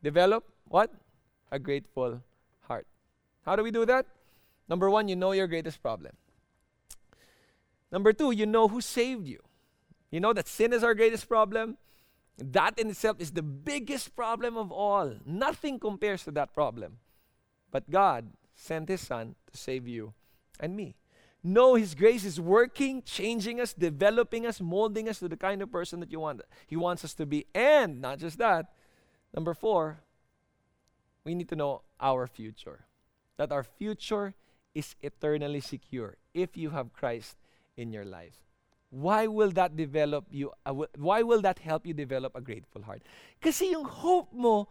Develop what? A grateful heart. How do we do that? Number one, you know your greatest problem. Number two, you know who saved you. You know that sin is our greatest problem That in itself is the biggest problem of all. Nothing compares to that problem. But God sent His Son to save you and me. No, His grace is working, changing us, developing us, molding us to the kind of person that you want. He wants us to be. And not just that. Number four, we need to know our future. That our future is eternally secure if you have Christ in your life. Why will that develop you? Uh, why will that help you develop a grateful heart? Kasi yung hope mo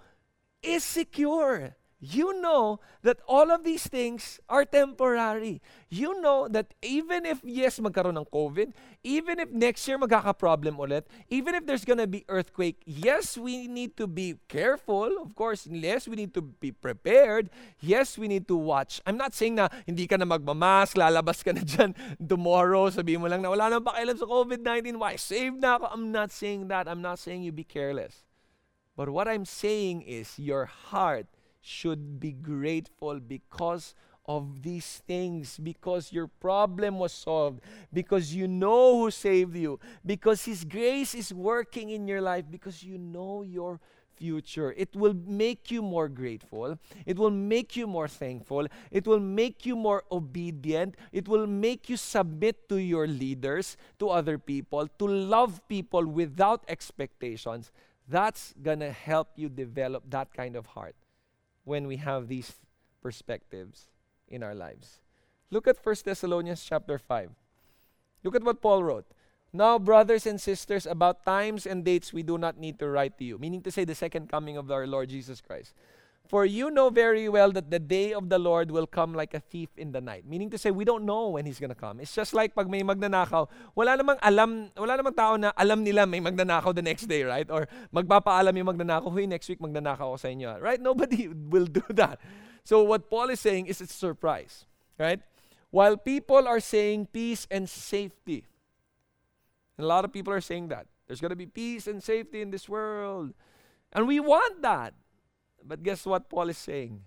is secure. You know that all of these things are temporary. You know that even if, yes, magkaroon ng COVID, even if next year magkaka-problem ulit, even if there's gonna be earthquake, yes, we need to be careful. Of course, yes, we need to be prepared. Yes, we need to watch. I'm not saying na hindi ka na magmamask, lalabas ka na dyan tomorrow, sabihin mo lang na wala na pakialam sa COVID-19, why, save na ako. I'm not saying that. I'm not saying you be careless. But what I'm saying is your heart should be grateful because of these things, because your problem was solved, because you know who saved you, because His grace is working in your life, because you know your future. It will make you more grateful. It will make you more thankful. It will make you more obedient. It will make you submit to your leaders, to other people, to love people without expectations. That's gonna help you develop that kind of heart when we have these perspectives in our lives. Look at 1 Thessalonians chapter 5. Look at what Paul wrote. Now, brothers and sisters, about times and dates we do not need to write to you, meaning to say the second coming of our Lord Jesus Christ. For you know very well that the day of the Lord will come like a thief in the night. Meaning to say, we don't know when He's gonna come. It's just like pag may magnanakaw, wala namang alam, wala namang tao na alam nila may magnanakaw the next day, right? Or magpapaalam yung magnanakaw, huy, next week magnanakaw ako sa inyo. Right? Nobody will do that. So what Paul is saying is it's a surprise. Right? While people are saying peace and safety, and a lot of people are saying that. There's gonna be peace and safety in this world. And we want that. But guess what Paul is saying?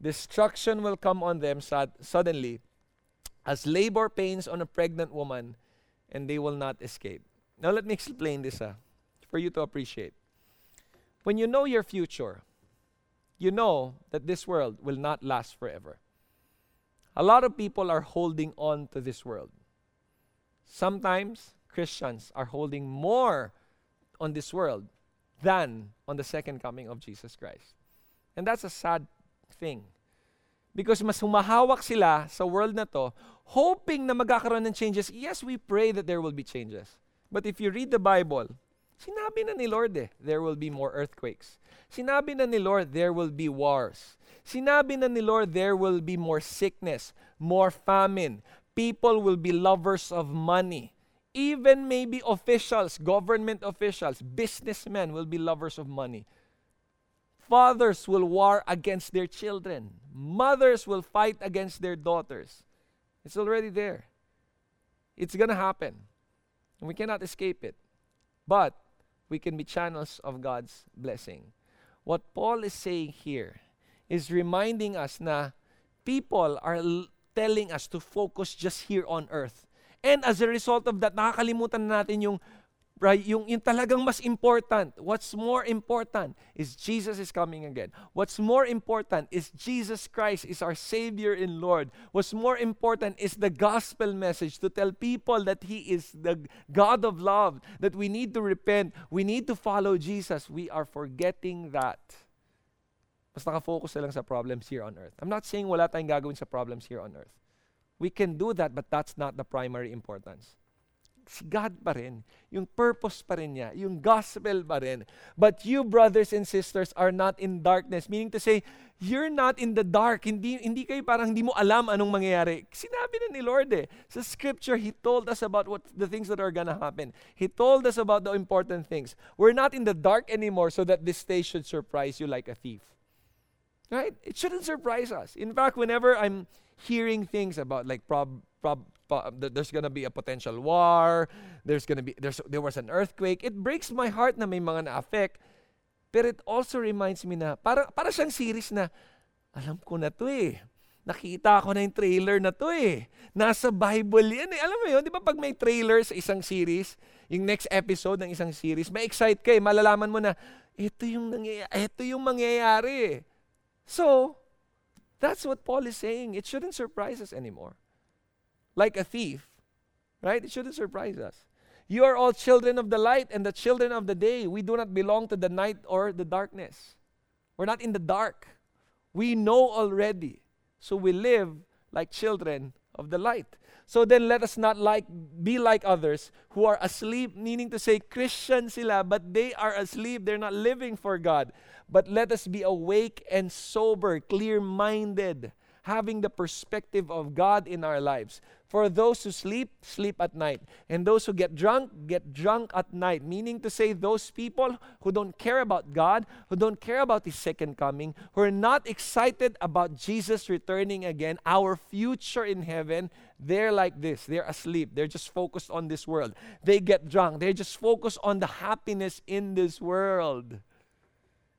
Destruction will come on them suddenly as labor pains on a pregnant woman, and they will not escape. Now, let me explain this uh, for you to appreciate. When you know your future, you know that this world will not last forever. A lot of people are holding on to this world. Sometimes Christians are holding more on this world than on the second coming of Jesus Christ. And that's a sad thing. Because mas humahawak sila sa world na to, hoping na magkakaroon ng changes. Yes, we pray that there will be changes. But if you read the Bible, sinabi na ni Lord eh, there will be more earthquakes. Sinabi na ni Lord, there will be wars. Sinabi na ni Lord, there will be more sickness, more famine. People will be lovers of money. Even maybe officials, government officials, businessmen will be lovers of money. Fathers will war against their children. Mothers will fight against their daughters. It's already there. It's going to happen. And we cannot escape it. But we can be channels of God's blessing. What Paul is saying here is reminding us na people are l- telling us to focus just here on earth. And as a result of that, nakakalimutan na natin yung right? Yung, yung talagang mas important. What's more important is Jesus is coming again. What's more important is Jesus Christ is our Savior and Lord. What's more important is the gospel message to tell people that He is the God of love, that we need to repent, we need to follow Jesus. We are forgetting that. Mas nakafocus na lang sa problems here on earth. I'm not saying wala tayong gagawin sa problems here on earth. We can do that, but that's not the primary importance si God pa rin. Yung purpose pa rin niya. Yung gospel pa rin. But you, brothers and sisters, are not in darkness. Meaning to say, you're not in the dark. Hindi, hindi kayo parang hindi mo alam anong mangyayari. Sinabi na ni Lord eh. Sa scripture, He told us about what the things that are gonna happen. He told us about the important things. We're not in the dark anymore so that this day should surprise you like a thief. Right? It shouldn't surprise us. In fact, whenever I'm hearing things about like prob, prob there's gonna be a potential war, there's gonna be there's there was an earthquake. It breaks my heart na may mga na-affect. But it also reminds me na para para siyang series na alam ko na 'to eh. nakita ko na yung trailer na to eh. Nasa Bible yan eh. Alam mo yun, di ba pag may trailer sa isang series, yung next episode ng isang series, may excite ka eh. Malalaman mo na, ito yung, nangyayari, ito yung mangyayari eh. So, that's what Paul is saying. It shouldn't surprise us anymore. Like a thief, right? It shouldn't surprise us. You are all children of the light and the children of the day. We do not belong to the night or the darkness. We're not in the dark. We know already. So we live like children of the light. So then let us not like be like others who are asleep, meaning to say Christian sila, but they are asleep. They're not living for God. But let us be awake and sober, clear-minded, having the perspective of God in our lives. For those who sleep, sleep at night. And those who get drunk, get drunk at night. Meaning to say, those people who don't care about God, who don't care about His second coming, who are not excited about Jesus returning again, our future in heaven, they're like this. They're asleep. They're just focused on this world. They get drunk. They're just focused on the happiness in this world.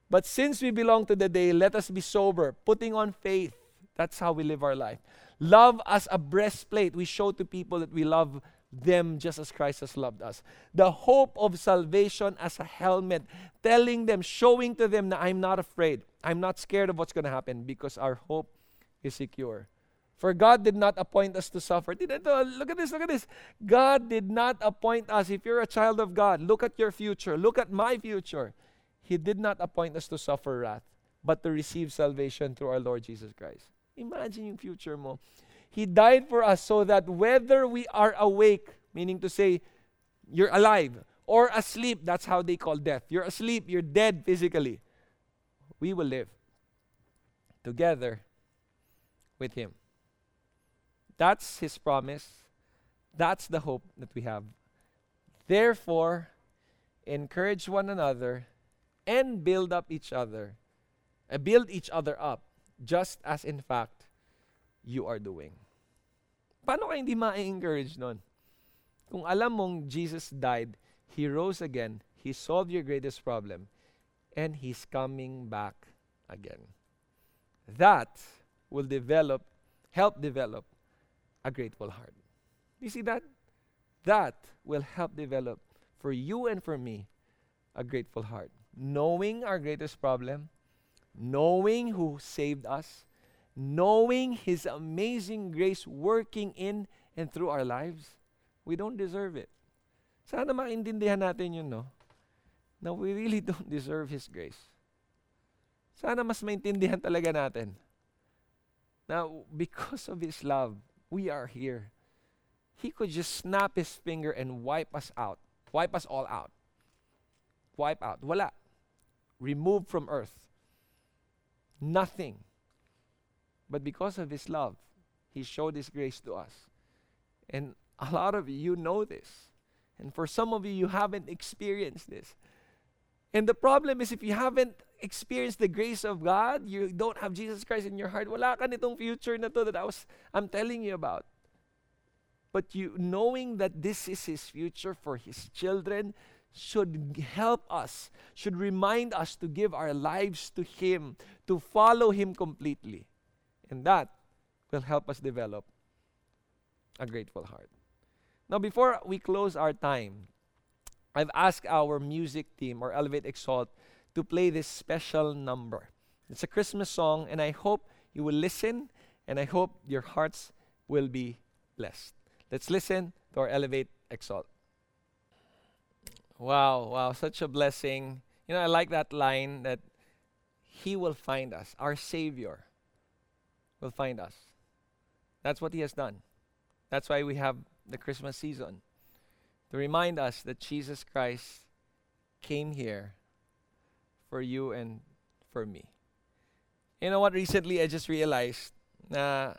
But since we belong to the day, let us be sober, putting on faith. That's how we live our life. Love as a breastplate. We show to people that we love them just as Christ has loved us. The hope of salvation as a helmet, telling them, showing to them that I'm not afraid. I'm not scared of what's going to happen because our hope is secure. For God did not appoint us to suffer. Uh, look at this, look at this. God did not appoint us. If you're a child of God, look at your future. Look at my future. He did not appoint us to suffer wrath, but to receive salvation through our Lord Jesus Christ. Imagine yung future mo. He died for us so that whether we are awake, meaning to say, you're alive, or asleep, that's how they call death. You're asleep, you're dead physically. We will live together with Him. That's His promise. That's the hope that we have. Therefore, encourage one another and build up each other. Uh, build each other up just as in fact you are doing. Paano ka hindi ma-encourage nun? Kung alam mong Jesus died, He rose again, He solved your greatest problem, and He's coming back again. That will develop, help develop a grateful heart. You see that? That will help develop for you and for me a grateful heart. Knowing our greatest problem, knowing who saved us, knowing His amazing grace working in and through our lives, we don't deserve it. Sana maintindihan natin yun, no? Na we really don't deserve His grace. Sana mas maintindihan talaga natin. Now, because of His love, we are here. He could just snap His finger and wipe us out. Wipe us all out. Wipe out. Wala. Remove from earth. Nothing. But because of His love, He showed His grace to us. And a lot of you, know this. And for some of you, you haven't experienced this. And the problem is if you haven't experienced the grace of God, you don't have Jesus Christ in your heart, wala ka nitong future na to that I was, I'm telling you about. But you knowing that this is His future for His children, should help us, should remind us to give our lives to Him, to follow Him completely. And that will help us develop a grateful heart. Now, before we close our time, I've asked our music team or Elevate Exalt to play this special number. It's a Christmas song, and I hope you will listen, and I hope your hearts will be blessed. Let's listen to our Elevate Exalt. Wow, wow, such a blessing. You know, I like that line that He will find us, our Savior will find us. That's what He has done. That's why we have the Christmas season to remind us that Jesus Christ came here for you and for me. You know what? Recently, I just realized na,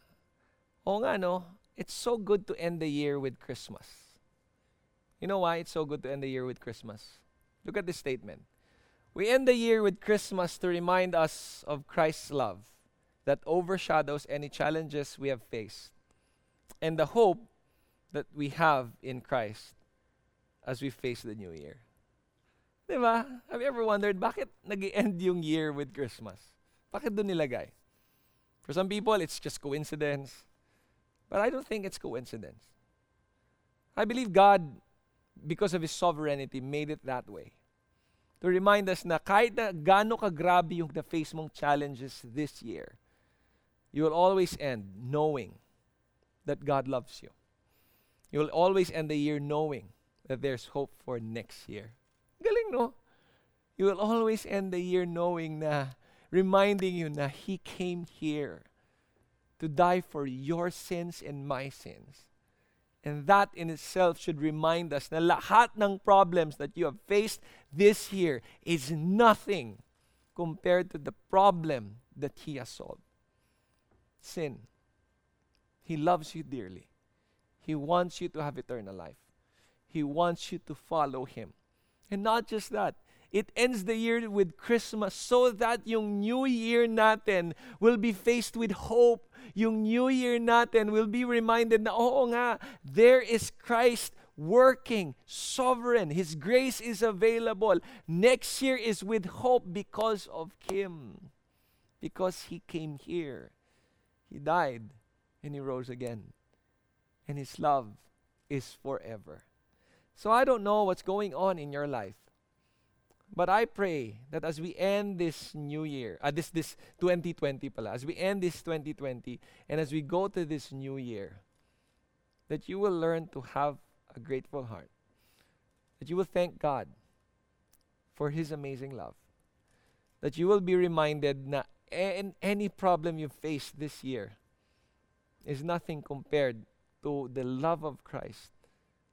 oh nga no, it's so good to end the year with Christmas. You know why it's so good to end the year with Christmas? Look at this statement. We end the year with Christmas to remind us of Christ's love that overshadows any challenges we have faced and the hope that we have in Christ as we face the new year. Diba? Have you ever wondered bakit nag end yung year with Christmas? Bakit doon nilagay? For some people, it's just coincidence. But I don't think it's coincidence. I believe God, because of His sovereignty, made it that way. To remind us na kahit na gaano kagrabe yung na-face mong challenges this year, you will always end knowing that God loves you. You will always end the year knowing that there's hope for next year. Galing, no? You will always end the year knowing na, reminding you na He came here to die for your sins and my sins. And that in itself should remind us na lahat ng problems that you have faced this year is nothing compared to the problem that He has solved. Sin. He loves you dearly. He wants you to have eternal life. He wants you to follow Him. And not just that, it ends the year with Christmas so that yung new year natin will be faced with hope. Yung new year natin will be reminded na, oo nga, there is Christ working, sovereign. His grace is available. Next year is with hope because of Him. Because He came here. He died and He rose again. And His love is forever. So I don't know what's going on in your life. But I pray that as we end this new year, uh, this this 2020 pala, as we end this 2020 and as we go to this new year, that you will learn to have a grateful heart. That you will thank God for his amazing love. That you will be reminded that any problem you face this year is nothing compared to the love of Christ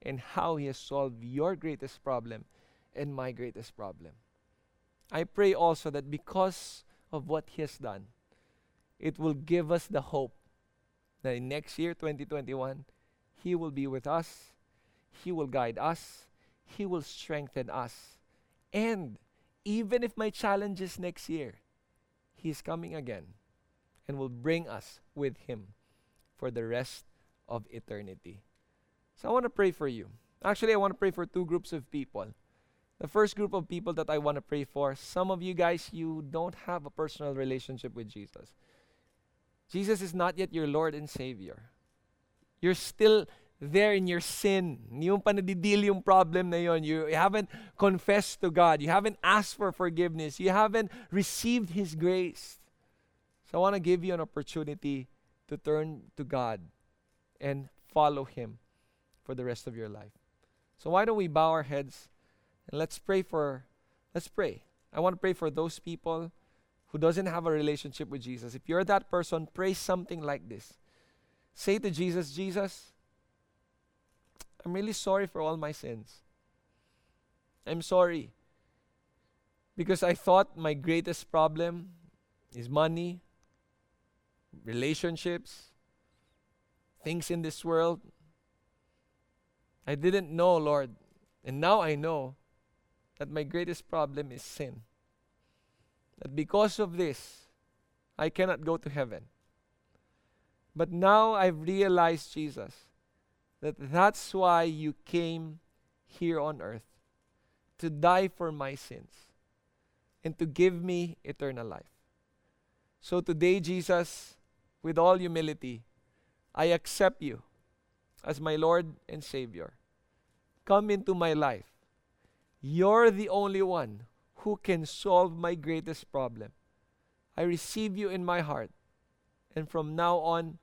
and how he has solved your greatest problem and my greatest problem. I pray also that because of what He has done, it will give us the hope that in next year, 2021, He will be with us, He will guide us, He will strengthen us. And even if my challenge is next year, He is coming again and will bring us with Him for the rest of eternity. So I want to pray for you. Actually, I want to pray for two groups of people. The first group of people that I want to pray for, some of you guys, you don't have a personal relationship with Jesus. Jesus is not yet your Lord and Savior. You're still there in your sin. Yung yung problem na yon. You haven't confessed to God. You haven't asked for forgiveness. You haven't received His grace. So I want to give you an opportunity to turn to God and follow Him for the rest of your life. So why don't we bow our heads and let's pray for, let's pray. I want to pray for those people who doesn't have a relationship with Jesus. If you're that person, pray something like this. Say to Jesus, Jesus, I'm really sorry for all my sins. I'm sorry because I thought my greatest problem is money, relationships, things in this world. I didn't know, Lord, and now I know that my greatest problem is sin. That because of this, I cannot go to heaven. But now I've realized, Jesus, that that's why you came here on earth to die for my sins and to give me eternal life. So today, Jesus, with all humility, I accept you as my Lord and Savior. Come into my life you're the only one who can solve my greatest problem. I receive you in my heart, and from now on,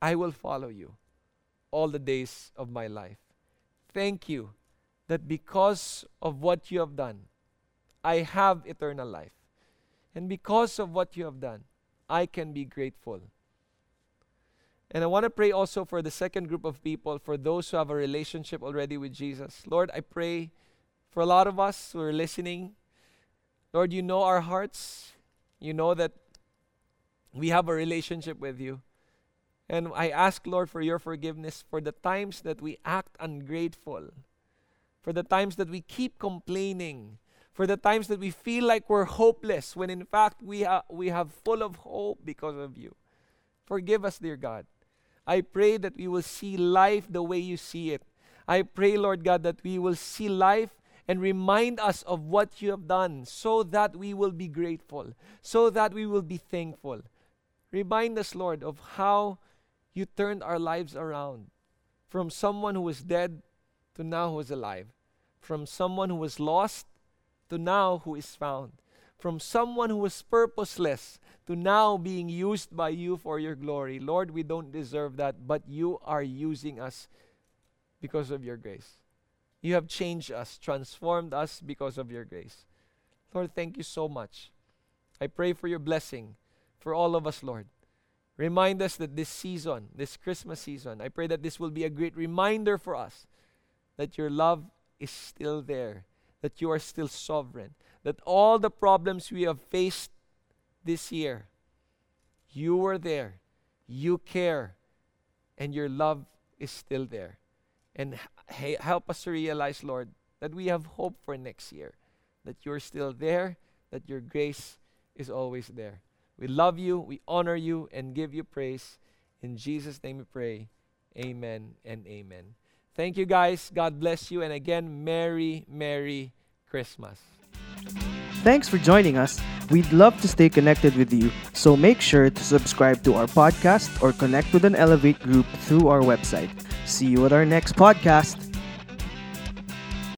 I will follow you all the days of my life. Thank you that because of what you have done, I have eternal life. And because of what you have done, I can be grateful. And I want to pray also for the second group of people, for those who have a relationship already with Jesus. Lord, I pray for a lot of us who are listening, Lord, you know our hearts. You know that we have a relationship with you. And I ask, Lord, for your forgiveness for the times that we act ungrateful, for the times that we keep complaining, for the times that we feel like we're hopeless when in fact we, ha- we have full of hope because of you. Forgive us, dear God. I pray that we will see life the way you see it. I pray, Lord God, that we will see life and remind us of what you have done so that we will be grateful, so that we will be thankful. Remind us, Lord, of how you turned our lives around from someone who was dead to now who is alive, from someone who was lost to now who is found, from someone who was purposeless to now being used by you for your glory. Lord, we don't deserve that, but you are using us because of your grace. You have changed us, transformed us because of your grace. Lord, thank you so much. I pray for your blessing for all of us, Lord. Remind us that this season, this Christmas season, I pray that this will be a great reminder for us that your love is still there, that you are still sovereign, that all the problems we have faced this year, you were there, you care, and your love is still there. And h- help us to realize, Lord, that we have hope for next year, that you're still there, that your grace is always there. We love you, we honor you, and give you praise. In Jesus' name we pray. Amen and amen. Thank you, guys. God bless you. And again, Merry, Merry Christmas. Thanks for joining us. We'd love to stay connected with you, so make sure to subscribe to our podcast or connect with an Elevate group through our website. See you at our next podcast.